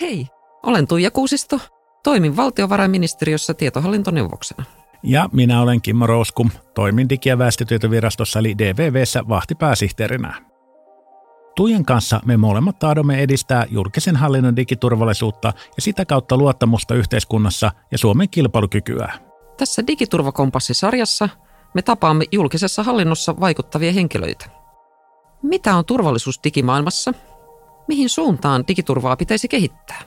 Hei, olen Tuija Kuusisto. Toimin valtiovarainministeriössä tietohallintoneuvoksena. Ja minä olen Kimmo Rouskum. Toimin Digi- ja väestötietovirastossa eli DVVssä vahtipääsihteerinä. Tuijan kanssa me molemmat tahdomme edistää julkisen hallinnon digiturvallisuutta ja sitä kautta luottamusta yhteiskunnassa ja Suomen kilpailukykyä. Tässä Digiturvakompassi-sarjassa me tapaamme julkisessa hallinnossa vaikuttavia henkilöitä. Mitä on turvallisuus digimaailmassa? Mihin suuntaan digiturvaa pitäisi kehittää?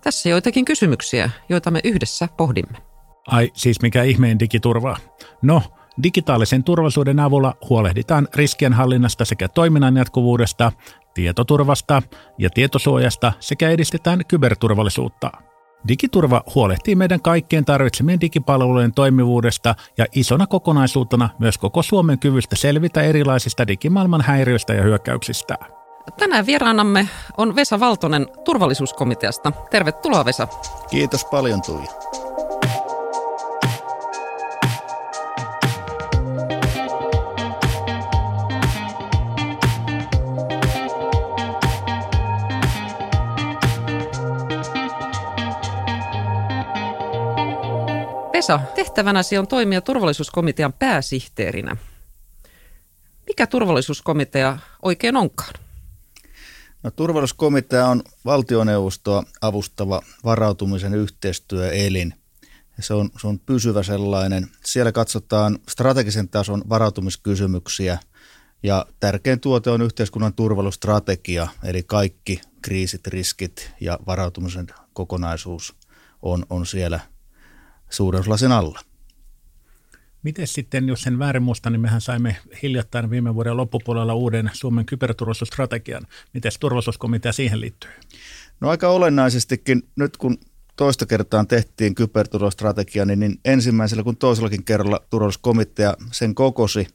Tässä joitakin kysymyksiä, joita me yhdessä pohdimme. Ai siis mikä ihmeen digiturvaa? No, digitaalisen turvallisuuden avulla huolehditaan riskienhallinnasta sekä toiminnan jatkuvuudesta, tietoturvasta ja tietosuojasta sekä edistetään kyberturvallisuutta. Digiturva huolehtii meidän kaikkien tarvitsemien digipalvelujen toimivuudesta ja isona kokonaisuutena myös koko Suomen kyvystä selvitä erilaisista digimaailman häiriöistä ja hyökkäyksistä. Tänään vieraanamme on Vesa Valtonen turvallisuuskomiteasta. Tervetuloa Vesa. Kiitos paljon Tuija. Vesa, tehtävänäsi on toimia turvallisuuskomitean pääsihteerinä. Mikä turvallisuuskomitea oikein onkaan? No, turvallisuuskomitea on valtioneuvostoa avustava varautumisen yhteistyöelin. Se on, se on pysyvä sellainen. Siellä katsotaan strategisen tason varautumiskysymyksiä ja tärkein tuote on yhteiskunnan turvallisuusstrategia, eli kaikki kriisit, riskit ja varautumisen kokonaisuus on, on siellä suurennuslasin alla. Miten sitten, jos sen väärin muista, niin mehän saimme hiljattain viime vuoden loppupuolella uuden Suomen kyberturvallisuusstrategian. Miten turvallisuuskomitea siihen liittyy? No aika olennaisestikin nyt kun toista kertaa tehtiin kyberturvallisuusstrategia, niin, niin ensimmäisellä kuin toisellakin kerralla turvallisuuskomitea sen kokosi.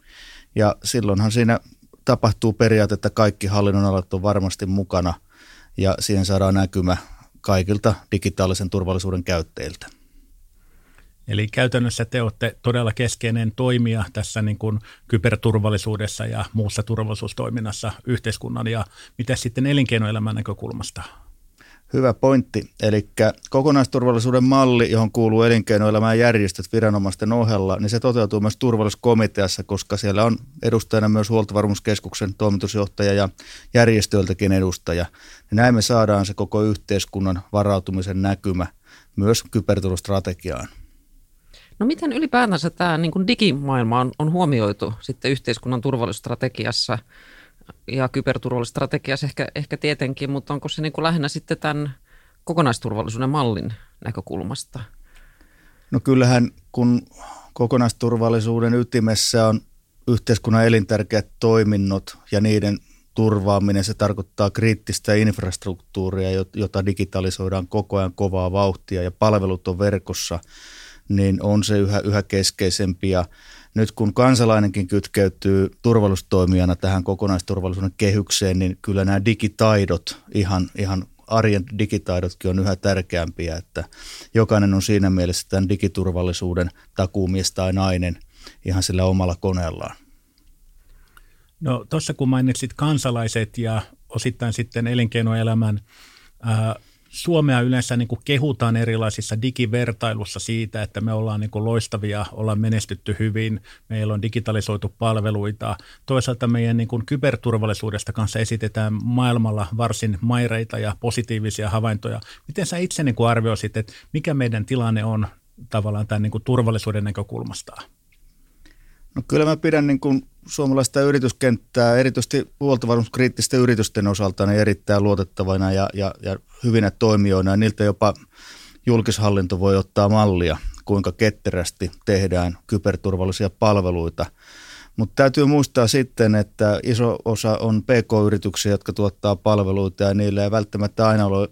Ja silloinhan siinä tapahtuu periaate, että kaikki hallinnonalat on varmasti mukana ja siihen saadaan näkymä kaikilta digitaalisen turvallisuuden käyttäjiltä. Eli käytännössä te olette todella keskeinen toimija tässä niin kuin kyberturvallisuudessa ja muussa turvallisuustoiminnassa yhteiskunnan ja mitä sitten elinkeinoelämän näkökulmasta? Hyvä pointti. Eli kokonaisturvallisuuden malli, johon kuuluu elinkeinoelämän järjestöt viranomaisten ohella, niin se toteutuu myös turvallisuuskomiteassa, koska siellä on edustajana myös huoltovarmuuskeskuksen toimitusjohtaja ja järjestöiltäkin edustaja. Ja näin me saadaan se koko yhteiskunnan varautumisen näkymä myös kyberturvallisuusstrategiaan. No miten ylipäätänsä tämä niin kuin digimaailma on, on huomioitu sitten yhteiskunnan turvallisuusstrategiassa ja kyberturvallisuusstrategiassa ehkä, ehkä tietenkin, mutta onko se niin kuin lähinnä sitten tämän kokonaisturvallisuuden mallin näkökulmasta? No kyllähän kun kokonaisturvallisuuden ytimessä on yhteiskunnan elintärkeät toiminnot ja niiden turvaaminen, se tarkoittaa kriittistä infrastruktuuria, jota digitalisoidaan koko ajan kovaa vauhtia ja palvelut on verkossa – niin on se yhä, yhä keskeisempi. Ja nyt kun kansalainenkin kytkeytyy turvallisuustoimijana tähän kokonaisturvallisuuden kehykseen, niin kyllä nämä digitaidot, ihan, ihan arjen digitaidotkin on yhä tärkeämpiä, että jokainen on siinä mielessä tämän digiturvallisuuden takuumies tai nainen ihan sillä omalla koneellaan. No tuossa kun mainitsit kansalaiset ja osittain sitten elinkeinoelämän Suomea yleensä niin kuin kehutaan erilaisissa digivertailussa siitä, että me ollaan niin kuin loistavia, ollaan menestytty hyvin, meillä on digitalisoitu palveluita. Toisaalta meidän niin kuin kyberturvallisuudesta kanssa esitetään maailmalla varsin maireita ja positiivisia havaintoja. Miten sä itse niin kuin arvioisit, että mikä meidän tilanne on tavallaan tämän niin kuin turvallisuuden näkökulmasta? No kyllä mä pidän niin kuin suomalaista yrityskenttää, erityisesti huoltovarmuuskriittisten yritysten osalta, niin erittäin luotettavana ja, ja, ja hyvinä toimijoina. Ja niiltä jopa julkishallinto voi ottaa mallia, kuinka ketterästi tehdään kyberturvallisia palveluita. Mutta täytyy muistaa sitten, että iso osa on PK-yrityksiä, jotka tuottaa palveluita ja niillä ei välttämättä aina ole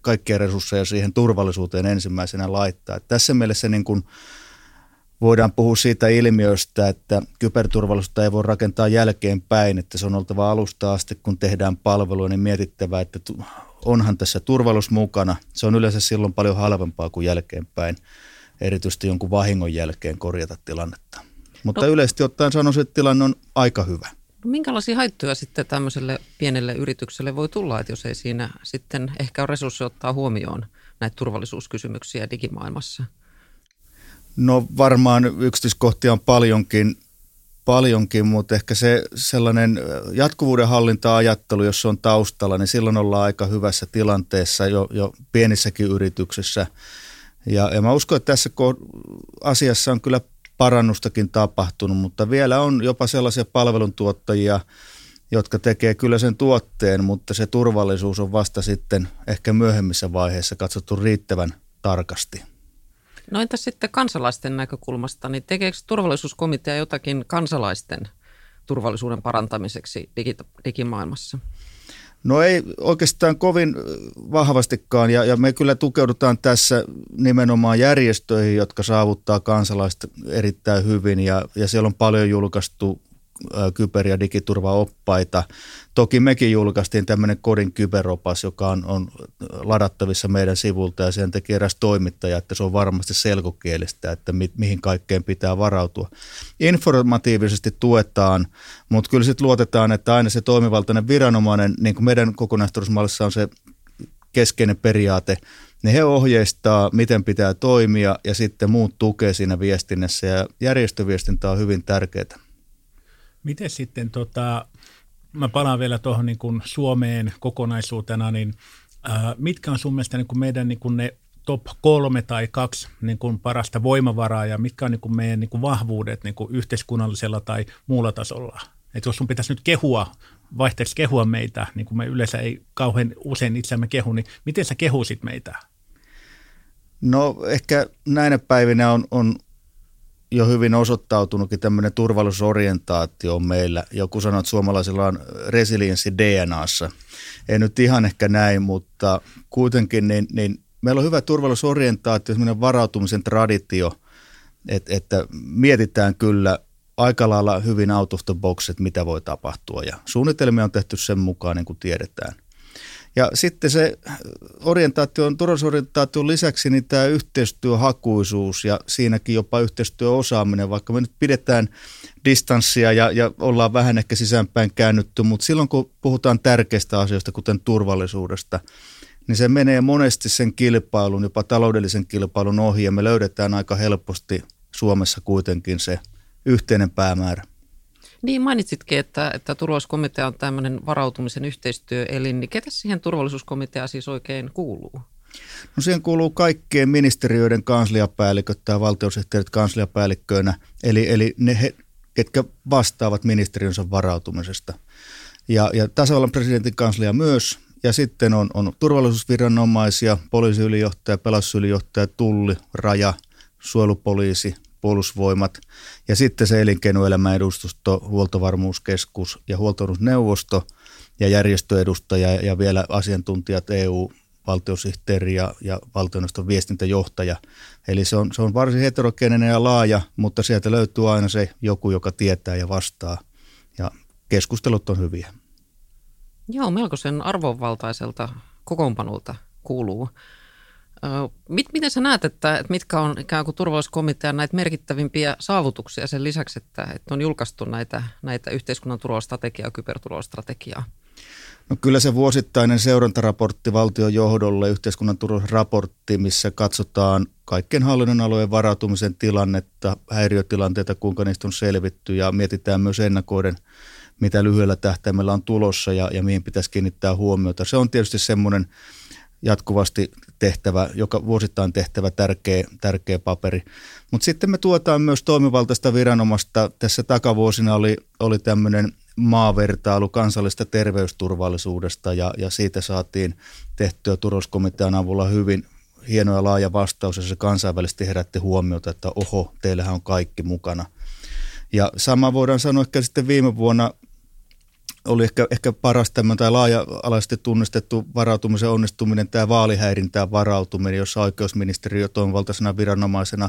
kaikkia resursseja siihen turvallisuuteen ensimmäisenä laittaa. Et tässä mielessä niin kun voidaan puhua siitä ilmiöstä, että kyberturvallisuutta ei voi rakentaa jälkeenpäin, että se on oltava alusta asti, kun tehdään palvelua, niin mietittävä, että onhan tässä turvallisuus mukana. Se on yleensä silloin paljon halvempaa kuin jälkeenpäin, erityisesti jonkun vahingon jälkeen korjata tilannetta. Mutta no. yleisesti ottaen sanoisin, että tilanne on aika hyvä. No minkälaisia haittoja sitten tämmöiselle pienelle yritykselle voi tulla, että jos ei siinä sitten ehkä ole resurssi ottaa huomioon näitä turvallisuuskysymyksiä digimaailmassa? No varmaan yksityiskohtia on paljonkin, paljonkin, mutta ehkä se sellainen jatkuvuuden hallinta-ajattelu, jos se on taustalla, niin silloin ollaan aika hyvässä tilanteessa jo, jo pienissäkin yrityksissä. Ja, ja mä uskon, että tässä asiassa on kyllä parannustakin tapahtunut, mutta vielä on jopa sellaisia palveluntuottajia, jotka tekee kyllä sen tuotteen, mutta se turvallisuus on vasta sitten ehkä myöhemmissä vaiheissa katsottu riittävän tarkasti. No entäs sitten kansalaisten näkökulmasta, niin tekeekö turvallisuuskomitea jotakin kansalaisten turvallisuuden parantamiseksi digimaailmassa? No ei oikeastaan kovin vahvastikaan ja, ja me kyllä tukeudutaan tässä nimenomaan järjestöihin, jotka saavuttaa kansalaiset erittäin hyvin ja, ja siellä on paljon julkaistu kyber- ja digiturvaoppaita. Toki mekin julkaistiin tämmöinen kodin kyberopas, joka on, on ladattavissa meidän sivulta ja sen teki eräs toimittaja, että se on varmasti selkokielistä, että mi, mihin kaikkeen pitää varautua. Informatiivisesti tuetaan, mutta kyllä sitten luotetaan, että aina se toimivaltainen viranomainen, niin kuin meidän kokonaisturvallisuusmallissa on se keskeinen periaate, niin he ohjeistaa, miten pitää toimia ja sitten muut tukee siinä viestinnässä ja järjestöviestintä on hyvin tärkeää. Miten sitten, tota, mä palaan vielä tuohon niin kuin Suomeen kokonaisuutena, niin ää, mitkä on sun mielestä niin kuin meidän niin kuin ne top kolme tai kaksi niin kuin parasta voimavaraa ja mitkä on niin kuin meidän niin kuin vahvuudet niin kuin yhteiskunnallisella tai muulla tasolla? Että jos sun pitäisi nyt kehua, vaihteeksi kehua meitä, niin kuin me yleensä ei kauhean usein itseämme kehu, niin miten sä kehuisit meitä? No ehkä näinä päivinä on, on jo hyvin osoittautunutkin tämmöinen turvallisuusorientaatio on meillä. Joku sanoo, että suomalaisilla on resilienssi DNAssa. Ei nyt ihan ehkä näin, mutta kuitenkin niin, niin meillä on hyvä turvallisuusorientaatio, semmoinen varautumisen traditio, että, että mietitään kyllä aika lailla hyvin out of the box, että mitä voi tapahtua ja suunnitelmia on tehty sen mukaan, niin kuin tiedetään. Ja sitten se orientaation, turvallisuusorientaation lisäksi niin tämä yhteistyöhakuisuus ja siinäkin jopa yhteistyöosaaminen, vaikka me nyt pidetään distanssia ja, ja ollaan vähän ehkä sisäänpäin käännytty, mutta silloin kun puhutaan tärkeistä asioista, kuten turvallisuudesta, niin se menee monesti sen kilpailun, jopa taloudellisen kilpailun ohi ja me löydetään aika helposti Suomessa kuitenkin se yhteinen päämäärä. Niin mainitsitkin, että, että turvallisuuskomitea on tämmöinen varautumisen yhteistyöelin, niin ketä siihen turvallisuuskomitea siis oikein kuuluu? No siihen kuuluu kaikkien ministeriöiden kansliapäälliköt tai valtiosihteerit kansliapäällikköinä, eli, eli ne, he, ketkä vastaavat ministeriönsä varautumisesta. Ja, ja tasavallan presidentin kanslia myös, ja sitten on, on turvallisuusviranomaisia, poliisiylijohtaja, pelastusylijohtaja, tulli, raja, suojelupoliisi, puolustusvoimat ja sitten se elinkeinoelämän edustusto, huoltovarmuuskeskus ja huoltovarmuusneuvosto ja järjestöedustaja ja vielä asiantuntijat EU, valtiosihteeri ja, ja valtioneuvoston viestintäjohtaja. Eli se on, se on varsin heterogeeninen ja laaja, mutta sieltä löytyy aina se joku, joka tietää ja vastaa. Ja keskustelut on hyviä. Joo, melkoisen arvonvaltaiselta kokoonpanolta kuuluu. Mit, miten sä näet, että, että mitkä on ikään kuin turvallisuuskomitean näitä merkittävimpiä saavutuksia sen lisäksi, että, että on julkaistu näitä, näitä yhteiskunnan turvallisuusstrategiaa ja kyberturvallisuusstrategiaa? No kyllä se vuosittainen seurantaraportti valtion johdolle, yhteiskunnan turvallisuusraportti, missä katsotaan kaikkien hallinnon alojen varautumisen tilannetta, häiriötilanteita, kuinka niistä on selvitty ja mietitään myös ennakoiden, mitä lyhyellä tähtäimellä on tulossa ja, ja mihin pitäisi kiinnittää huomiota. Se on tietysti semmoinen jatkuvasti tehtävä, joka vuosittain tehtävä tärkeä, tärkeä paperi. Mutta sitten me tuotaan myös toimivaltaista viranomaista. Tässä takavuosina oli, oli tämmöinen maavertailu kansallista terveysturvallisuudesta ja, ja siitä saatiin tehtyä turvallisuuskomitean avulla hyvin hieno ja laaja vastaus ja se kansainvälisesti herätti huomiota, että oho, teillähän on kaikki mukana. Ja sama voidaan sanoa että sitten viime vuonna oli ehkä, ehkä paras tämmöinen tai laaja-alaisesti tunnistettu varautumisen onnistuminen, tämä vaalihäirintään varautuminen, jossa oikeusministeriö toimivaltaisena viranomaisena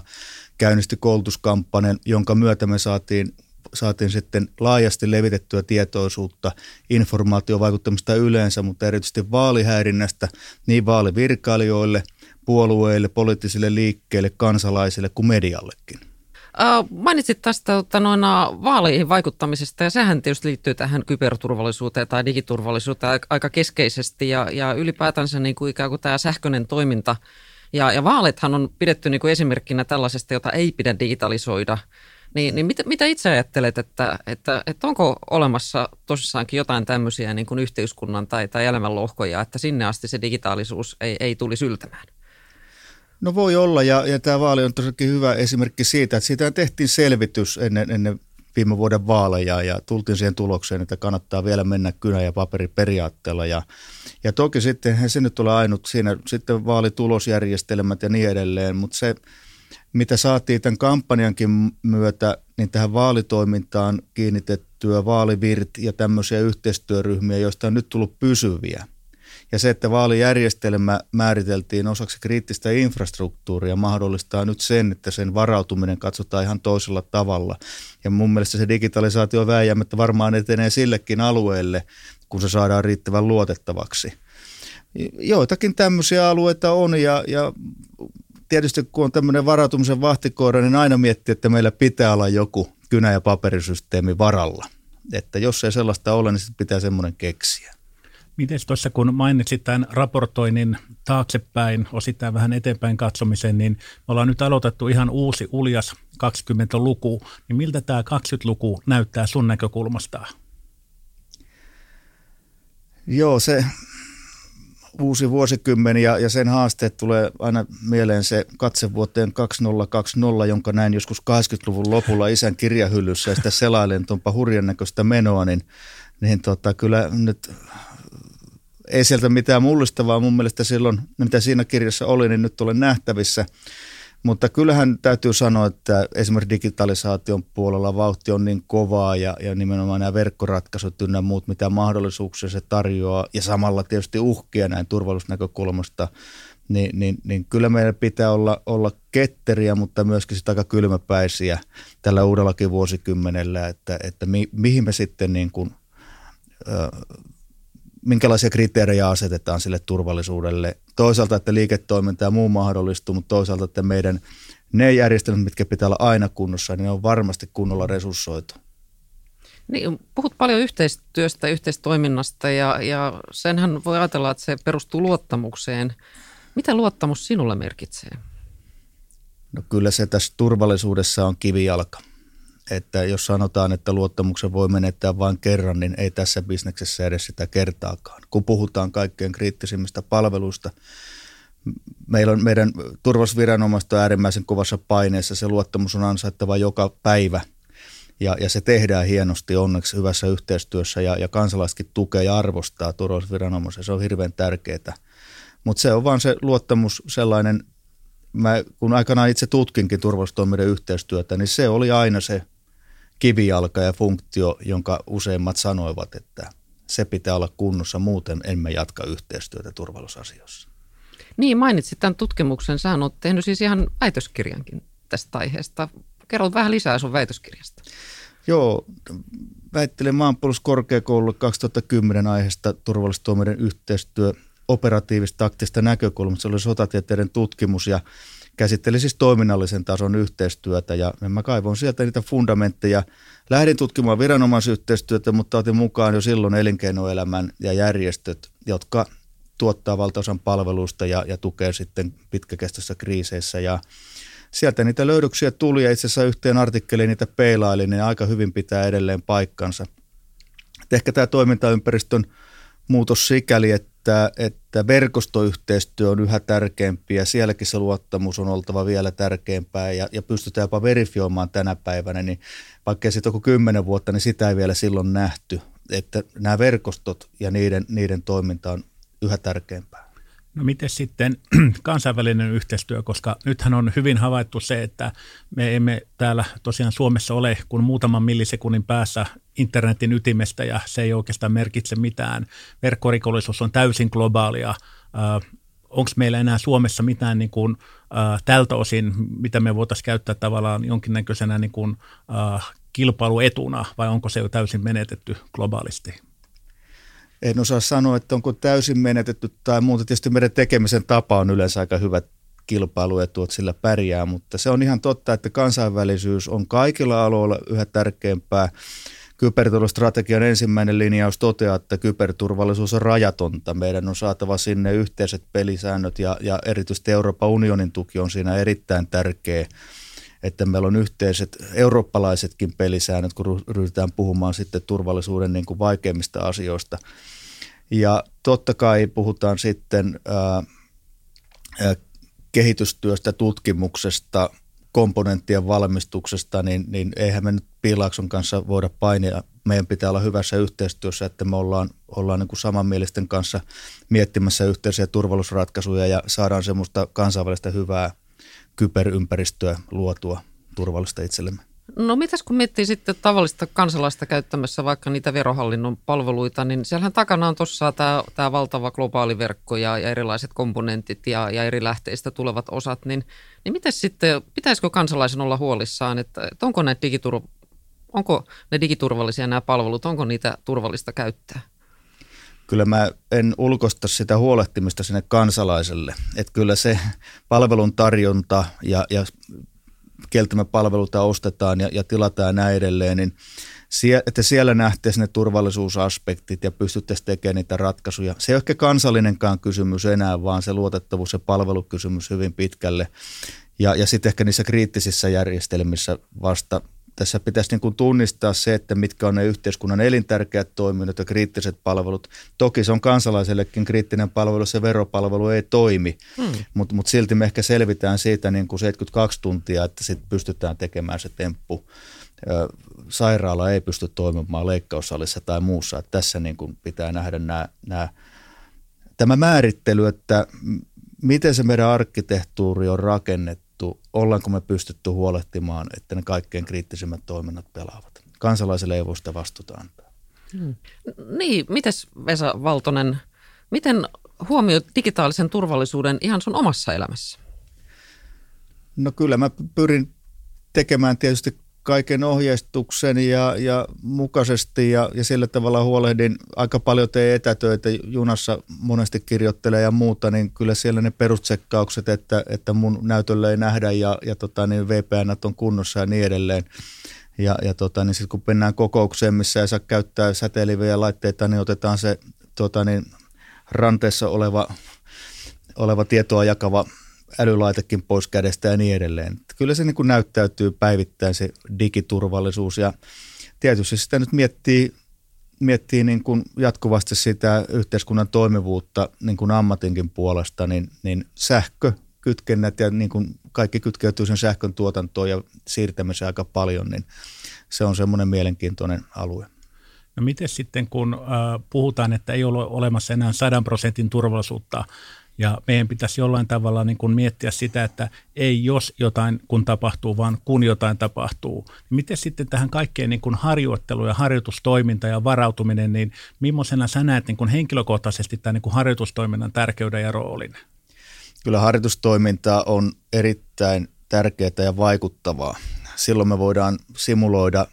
käynnisti koulutuskampanjan, jonka myötä me saatiin, saatiin sitten laajasti levitettyä tietoisuutta informaatiovaikuttamista yleensä, mutta erityisesti vaalihäirinnästä niin vaalivirkailijoille, puolueille, poliittisille liikkeille, kansalaisille kuin mediallekin. Mainitsit tästä että noina vaaleihin vaikuttamisesta ja sehän tietysti liittyy tähän kyberturvallisuuteen tai digiturvallisuuteen aika keskeisesti ja, ja ylipäätänsä niin kuin ikään kuin tämä sähköinen toiminta ja, ja vaalithan on pidetty niin kuin esimerkkinä tällaisesta, jota ei pidä digitalisoida. Niin, niin mitä, mitä itse ajattelet, että, että, että onko olemassa tosissaankin jotain tämmöisiä niin kuin yhteiskunnan tai, tai elämänlohkoja, että sinne asti se digitaalisuus ei, ei tulisi yltämään? No voi olla, ja, ja tämä vaali on tosiaankin hyvä esimerkki siitä, että siitä tehtiin selvitys ennen, ennen viime vuoden vaaleja ja tultiin siihen tulokseen, että kannattaa vielä mennä kynä- ja paperiperiaatteella. Ja, ja toki sitten se nyt ole ainut siinä, sitten vaalitulosjärjestelmät ja niin edelleen, mutta se, mitä saatiin tämän kampanjankin myötä, niin tähän vaalitoimintaan kiinnitettyä vaalivirt ja tämmöisiä yhteistyöryhmiä, joista on nyt tullut pysyviä – ja se, että vaalijärjestelmä määriteltiin osaksi kriittistä infrastruktuuria, mahdollistaa nyt sen, että sen varautuminen katsotaan ihan toisella tavalla. Ja mun mielestä se digitalisaatio vääjäämättä varmaan etenee sillekin alueelle, kun se saadaan riittävän luotettavaksi. Joitakin tämmöisiä alueita on ja, ja tietysti kun on tämmöinen varautumisen vahtikoira, niin aina miettii, että meillä pitää olla joku kynä- ja paperisysteemi varalla. Että jos ei sellaista ole, niin sitten pitää semmoinen keksiä. Miten tuossa kun mainitsit tämän raportoinnin taaksepäin, osittain vähän eteenpäin katsomisen, niin me ollaan nyt aloitettu ihan uusi uljas 20-luku, niin miltä tämä 20-luku näyttää sun näkökulmasta? Joo, se uusi vuosikymmen ja, ja sen haasteet tulee aina mieleen se katse vuoteen 2020, jonka näin joskus 80-luvun lopulla isän kirjahyllyssä ja sitä selailen tuonpa hurjan näköistä menoa, niin, niin tota, kyllä nyt ei sieltä mitään mullistavaa. Mun mielestä silloin, mitä siinä kirjassa oli, niin nyt olen nähtävissä. Mutta kyllähän täytyy sanoa, että esimerkiksi digitalisaation puolella vauhti on niin kovaa ja, ja nimenomaan nämä verkkoratkaisut ynnä muut, mitä mahdollisuuksia se tarjoaa. Ja samalla tietysti uhkia näin turvallisuusnäkökulmasta, niin, niin, niin kyllä meidän pitää olla, olla ketteriä, mutta myöskin sitä aika kylmäpäisiä tällä uudellakin vuosikymmenellä, että, että mi, mihin me sitten niin kuin, ö, minkälaisia kriteerejä asetetaan sille turvallisuudelle. Toisaalta, että liiketoiminta ja muu mahdollistuu, mutta toisaalta, että meidän ne järjestelmät, mitkä pitää olla aina kunnossa, niin ne on varmasti kunnolla resurssoitu. Niin, puhut paljon yhteistyöstä, yhteistoiminnasta ja, ja senhän voi ajatella, että se perustuu luottamukseen. Mitä luottamus sinulle merkitsee? No kyllä se tässä turvallisuudessa on kivijalka että jos sanotaan, että luottamuksen voi menettää vain kerran, niin ei tässä bisneksessä edes sitä kertaakaan. Kun puhutaan kaikkein kriittisimmistä palveluista, meillä on, meidän turvallisuusviranomaiset on äärimmäisen kovassa paineessa, se luottamus on ansaittava joka päivä ja, ja se tehdään hienosti onneksi hyvässä yhteistyössä ja, ja kansalaisetkin tukee ja arvostaa turvallisuusviranomaisia, se on hirveän tärkeää. Mutta se on vaan se luottamus sellainen, mä, kun aikanaan itse tutkinkin turvallisuustoimiden yhteistyötä, niin se oli aina se kivijalka ja funktio, jonka useimmat sanoivat, että se pitää olla kunnossa, muuten emme jatka yhteistyötä turvallisuusasioissa. Niin, mainitsit tämän tutkimuksen. Sä oot tehnyt siis ihan väitöskirjankin tästä aiheesta. Kerro vähän lisää sun väitöskirjasta. Joo, väittelin maanpuolustuskorkeakoululle 2010 aiheesta turvallisuustoimiden yhteistyö operatiivista taktista näkökulmasta. Se oli sotatieteiden tutkimus ja käsitteli siis toiminnallisen tason yhteistyötä ja mä kaivoin sieltä niitä fundamentteja. Lähdin tutkimaan viranomaisyhteistyötä, mutta otin mukaan jo silloin elinkeinoelämän ja järjestöt, jotka tuottaa valtaosan palveluista ja, ja tukee sitten pitkäkestoisissa kriiseissä ja sieltä niitä löydöksiä tuli ja itse asiassa yhteen artikkeliin niitä peilailin, niin aika hyvin pitää edelleen paikkansa. Et ehkä tämä toimintaympäristön muutos sikäli, että, että verkostoyhteistyö on yhä tärkeämpi ja sielläkin se luottamus on oltava vielä tärkeämpää ja, ja pystytään jopa verifioimaan tänä päivänä, niin vaikka sitten joku kymmenen vuotta, niin sitä ei vielä silloin nähty, että nämä verkostot ja niiden, niiden toiminta on yhä tärkeämpää. No miten sitten kansainvälinen yhteistyö, koska nythän on hyvin havaittu se, että me emme täällä tosiaan Suomessa ole kuin muutaman millisekunnin päässä internetin ytimestä ja se ei oikeastaan merkitse mitään. Verkkorikollisuus on täysin globaalia. Äh, Onko meillä enää Suomessa mitään niin kuin, äh, tältä osin, mitä me voitaisiin käyttää tavallaan jonkinnäköisenä niin kuin, äh, kilpailuetuna vai onko se jo täysin menetetty globaalisti? En osaa sanoa, että onko täysin menetetty tai muuta. Tietysti meidän tekemisen tapa on yleensä aika hyvä kilpailuetu, että sillä pärjää, mutta se on ihan totta, että kansainvälisyys on kaikilla aloilla yhä tärkeämpää. Kyberturvallisuusstrategian ensimmäinen linjaus toteaa, että kyberturvallisuus on rajatonta. Meidän on saatava sinne yhteiset pelisäännöt ja, ja erityisesti Euroopan unionin tuki on siinä erittäin tärkeä että meillä on yhteiset eurooppalaisetkin pelisäännöt, kun ryhdytään puhumaan sitten turvallisuuden niin kuin vaikeimmista asioista. Ja totta kai puhutaan sitten ää, ää, kehitystyöstä, tutkimuksesta, komponenttien valmistuksesta, niin, niin eihän me nyt Piilaakson kanssa voida painia. Meidän pitää olla hyvässä yhteistyössä, että me ollaan, ollaan niin kuin samanmielisten kanssa miettimässä yhteisiä turvallisuusratkaisuja ja saadaan semmoista kansainvälistä hyvää kyberympäristöä luotua turvallista itsellemme. No mitäs kun miettii sitten tavallista kansalaista käyttämässä vaikka niitä verohallinnon palveluita, niin siellähän takana on tuossa tämä, tämä valtava globaali verkko ja, ja erilaiset komponentit ja, ja eri lähteistä tulevat osat, niin, niin miten sitten, pitäisikö kansalaisen olla huolissaan, että, että onko, ne digitur, onko ne digiturvallisia nämä palvelut, onko niitä turvallista käyttää? Kyllä mä en ulkosta sitä huolehtimista sinne kansalaiselle. Että kyllä se palvelun tarjonta ja, ja keltä me palveluita ostetaan ja, ja tilataan ja näin edelleen, niin sie, että siellä nähtäisiin ne turvallisuusaspektit ja pystyttäisiin tekemään niitä ratkaisuja. Se ei ole ehkä kansallinenkaan kysymys enää, vaan se luotettavuus ja palvelukysymys hyvin pitkälle. Ja, ja sitten ehkä niissä kriittisissä järjestelmissä vasta tässä pitäisi niin kuin tunnistaa se, että mitkä on ne yhteiskunnan elintärkeät toiminnot ja kriittiset palvelut. Toki se on kansalaisellekin kriittinen palvelu, se veropalvelu ei toimi, hmm. mutta mut silti me ehkä selvitään siitä niin kuin 72 tuntia, että sitten pystytään tekemään se temppu. Sairaala ei pysty toimimaan leikkaussalissa tai muussa. Että tässä niin kuin pitää nähdä nämä, nämä, tämä määrittely, että miten se meidän arkkitehtuuri on rakennettu ollaanko me pystytty huolehtimaan, että ne kaikkein kriittisimmät toiminnat pelaavat. Kansalaisille ei voi sitä vastuuta antaa. Hmm. Niin, mites Vesa Valtonen, miten huomioit digitaalisen turvallisuuden ihan sun omassa elämässä? No kyllä mä pyrin tekemään tietysti kaiken ohjeistuksen ja, ja mukaisesti ja, ja sillä tavalla huolehdin. Aika paljon tee etätöitä, junassa monesti kirjoittelee ja muuta, niin kyllä siellä ne perustsekkaukset, että, että mun näytöllä ei nähdä ja, ja tota, niin VPN on kunnossa ja niin edelleen. Ja, ja tota, niin sitten kun mennään kokoukseen, missä ei saa käyttää säteileviä laitteita, niin otetaan se tota, niin ranteessa oleva, oleva tietoa jakava älylaitekin pois kädestä ja niin edelleen. Kyllä se niin kuin näyttäytyy päivittäin se digiturvallisuus ja tietysti sitä nyt miettii, miettii niin kuin jatkuvasti sitä yhteiskunnan toimivuutta niin kuin ammatinkin puolesta, niin, niin sähkö, kytkennät ja niin kuin kaikki kytkeytyy sen sähkön tuotantoon ja siirtämiseen aika paljon, niin se on semmoinen mielenkiintoinen alue. No miten sitten, kun äh, puhutaan, että ei ole olemassa enää 100 prosentin turvallisuutta ja meidän pitäisi jollain tavalla niin kuin miettiä sitä, että ei jos jotain kun tapahtuu, vaan kun jotain tapahtuu. Miten sitten tähän kaikkeen niin kuin harjoittelu ja harjoitustoiminta ja varautuminen, niin millaisena sä näet niin kuin henkilökohtaisesti tämän niin kuin harjoitustoiminnan tärkeyden ja roolin? Kyllä harjoitustoiminta on erittäin tärkeää ja vaikuttavaa. Silloin me voidaan simuloida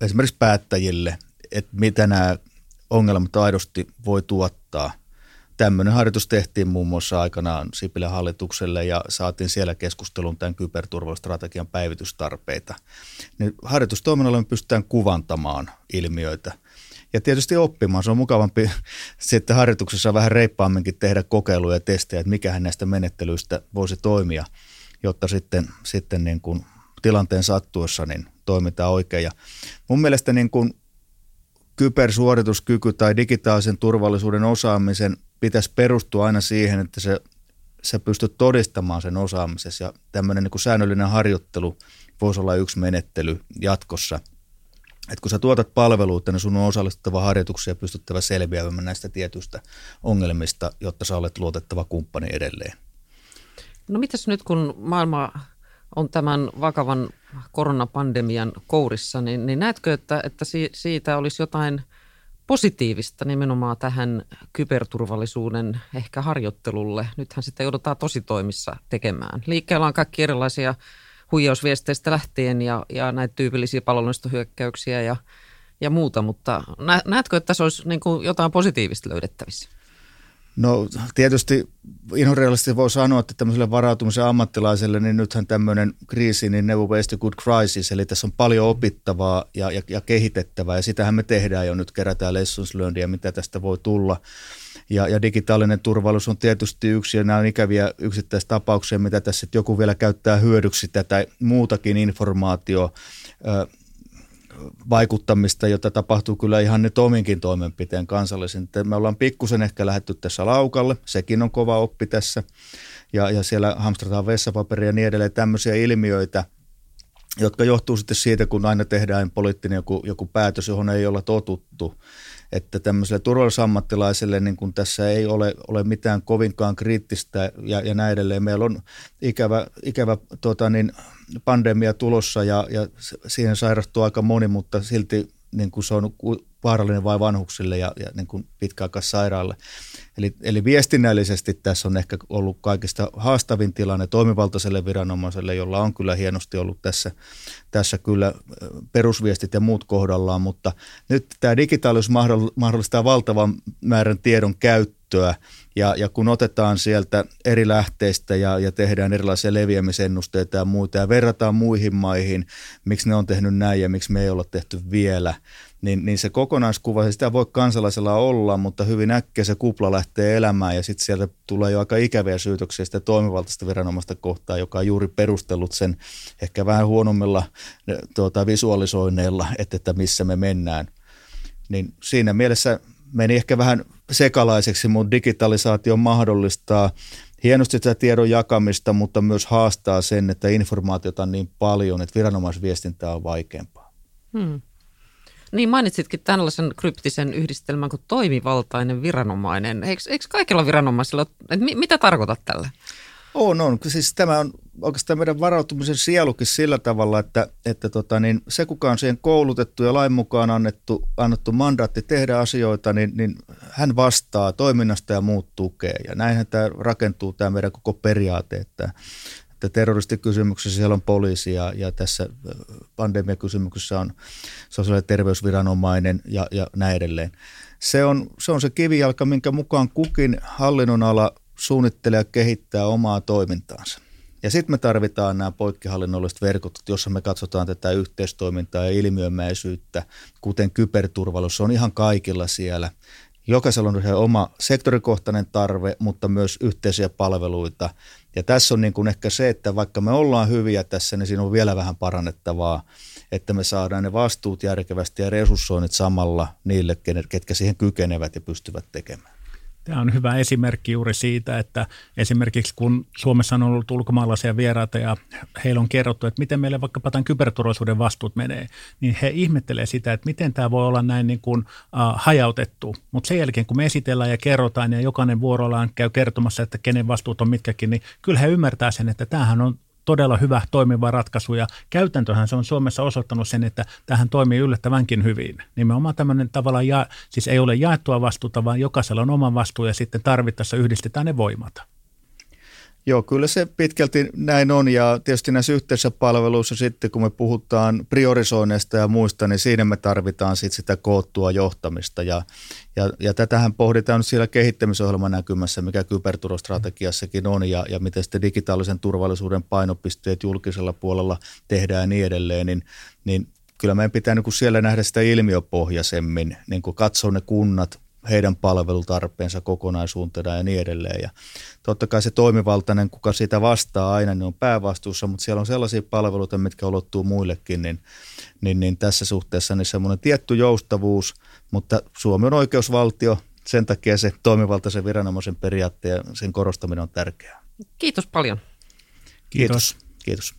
esimerkiksi päättäjille, että mitä nämä ongelmat aidosti voi tuottaa – tämmöinen harjoitus tehtiin muun muassa aikanaan Sipilän hallitukselle ja saatiin siellä keskustelun tämän kyberturvallisuusstrategian päivitystarpeita. Niin harjoitustoiminnalla me pystytään kuvantamaan ilmiöitä ja tietysti oppimaan. Se on mukavampi sitten harjoituksessa vähän reippaamminkin tehdä kokeiluja ja testejä, että mikähän näistä menettelyistä voisi toimia, jotta sitten, sitten niin kuin tilanteen sattuessa niin toimitaan oikein. Ja mun mielestä niin kuin kybersuorituskyky tai digitaalisen turvallisuuden osaamisen pitäisi perustua aina siihen, että se, sä pystyt todistamaan sen osaamisessa ja tämmöinen niin säännöllinen harjoittelu voisi olla yksi menettely jatkossa. Et kun sä tuotat palveluita, niin sun on osallistuttava harjoituksia ja pystyttävä selviämään näistä tietyistä ongelmista, jotta sä olet luotettava kumppani edelleen. No mitäs nyt kun maailma on tämän vakavan koronapandemian kourissa, niin, niin näetkö, että, että siitä olisi jotain – positiivista nimenomaan tähän kyberturvallisuuden ehkä harjoittelulle. Nythän sitä joudutaan tositoimissa tekemään. Liikkeellä on kaikki erilaisia huijausviesteistä lähtien ja, ja näitä tyypillisiä palveluistohyökkäyksiä ja, ja muuta, mutta näetkö, että tässä olisi niin kuin jotain positiivista löydettävissä? No tietysti inhoreallisesti voi sanoa, että tämmöiselle varautumisen ammattilaiselle, niin nythän tämmöinen kriisi, niin never waste a good crisis, eli tässä on paljon opittavaa ja, ja, ja kehitettävää, ja sitähän me tehdään jo nyt, kerätään lessons learned mitä tästä voi tulla. Ja, ja digitaalinen turvallisuus on tietysti yksi, ja nämä on ikäviä yksittäistapauksia, mitä tässä joku vielä käyttää hyödyksi tätä muutakin informaatio vaikuttamista, jota tapahtuu kyllä ihan nyt ominkin toimenpiteen kansallisen. Me ollaan pikkusen ehkä lähetty tässä laukalle, sekin on kova oppi tässä, ja, ja siellä hamstrataan vessapaperia ja niin edelleen, tämmöisiä ilmiöitä, jotka johtuu sitten siitä, kun aina tehdään poliittinen joku, joku päätös, johon ei olla totuttu että tämmöiselle turvallisuusammattilaiselle niin kun tässä ei ole, ole mitään kovinkaan kriittistä ja, ja näin edelleen. Meillä on ikävä, ikävä tota niin, pandemia tulossa ja, ja siihen sairastuu aika moni, mutta silti niin kuin se on vaarallinen vain vanhuksille ja, ja niin pitkäaikaissairaalle. Eli, eli viestinnällisesti tässä on ehkä ollut kaikista haastavin tilanne toimivaltaiselle viranomaiselle, jolla on kyllä hienosti ollut tässä, tässä kyllä perusviestit ja muut kohdallaan, mutta nyt tämä digitaalisuus mahdollistaa valtavan määrän tiedon käyttöä ja, ja kun otetaan sieltä eri lähteistä ja, ja tehdään erilaisia leviämisennusteita ja muita ja verrataan muihin maihin, miksi ne on tehnyt näin ja miksi me ei olla tehty vielä, niin, niin se kokonaiskuva, sitä voi kansalaisella olla, mutta hyvin äkkiä se kupla lähtee elämään ja sitten sieltä tulee jo aika ikäviä syytöksiä sitä toimivaltaista viranomaista kohtaan, joka on juuri perustellut sen ehkä vähän huonommilla tuota, visualisoinneilla, että, että missä me mennään. Niin siinä mielessä meni ehkä vähän sekalaiseksi, mutta digitalisaatio mahdollistaa hienosti sitä tiedon jakamista, mutta myös haastaa sen, että informaatiota on niin paljon, että viranomaisviestintä on vaikeampaa. Hmm. Niin mainitsitkin tällaisen kryptisen yhdistelmän kuin toimivaltainen viranomainen. Eikö, eikö kaikilla viranomaisilla, että mitä tarkoitat tällä? On, on. Siis tämä on oikeastaan meidän varautumisen sielukin sillä tavalla, että, että tota, niin se kuka on siihen koulutettu ja lain mukaan annettu, annettu mandaatti tehdä asioita, niin, niin hän vastaa toiminnasta ja muut tukee. Ja näinhän tämä rakentuu tämä meidän koko periaate, että, että terroristikysymyksessä siellä on poliisi ja, ja tässä pandemiakysymyksessä on sosiaali- ja terveysviranomainen ja, ja näin edelleen. Se on, se on se kivijalka, minkä mukaan kukin hallinnonala suunnittelee ja kehittää omaa toimintaansa. Ja sitten me tarvitaan nämä poikkihallinnolliset verkot, jossa me katsotaan tätä yhteistoimintaa ja ilmiömäisyyttä, kuten kyberturvallisuus on ihan kaikilla siellä. Jokaisella on oma sektorikohtainen tarve, mutta myös yhteisiä palveluita. Ja tässä on niin kuin ehkä se, että vaikka me ollaan hyviä tässä, niin siinä on vielä vähän parannettavaa, että me saadaan ne vastuut järkevästi ja resurssoinnit samalla niille, ketkä siihen kykenevät ja pystyvät tekemään. Tämä on hyvä esimerkki juuri siitä, että esimerkiksi kun Suomessa on ollut ulkomaalaisia vieraita ja heillä on kerrottu, että miten meille vaikkapa tämän kyberturvallisuuden vastuut menee, niin he ihmettelee sitä, että miten tämä voi olla näin niin kuin, uh, hajautettu. Mutta sen jälkeen, kun me esitellään ja kerrotaan ja jokainen vuorollaan käy kertomassa, että kenen vastuut on mitkäkin, niin kyllä he ymmärtää sen, että tämähän on todella hyvä toimiva ratkaisu ja käytäntöhän se on Suomessa osoittanut sen, että tähän toimii yllättävänkin hyvin. Nimenomaan tämmöinen tavallaan, ja, siis ei ole jaettua vastuuta, vaan jokaisella on oma vastuu ja sitten tarvittaessa yhdistetään ne voimat. Joo, kyllä se pitkälti näin on ja tietysti näissä yhteisissä palveluissa sitten kun me puhutaan priorisoinneista ja muista, niin siinä me tarvitaan sitten sitä koottua johtamista ja, ja, ja tätähän pohditaan nyt siellä kehittämisohjelman näkymässä, mikä kyberturvastrategiassakin on ja, ja miten sitten digitaalisen turvallisuuden painopisteet julkisella puolella tehdään ja niin edelleen, niin, niin kyllä meidän pitää niin kuin siellä nähdä sitä ilmiöpohjaisemmin, niin kuin katsoa ne kunnat, heidän palvelutarpeensa kokonaisuutena ja niin edelleen. Ja totta kai se toimivaltainen, kuka sitä vastaa aina, niin on päävastuussa, mutta siellä on sellaisia palveluita, mitkä ulottuu muillekin, niin, niin, niin tässä suhteessa niin semmoinen tietty joustavuus, mutta Suomi on oikeusvaltio, sen takia se toimivaltaisen viranomaisen periaatteen ja sen korostaminen on tärkeää. Kiitos paljon. Kiitos. Kiitos.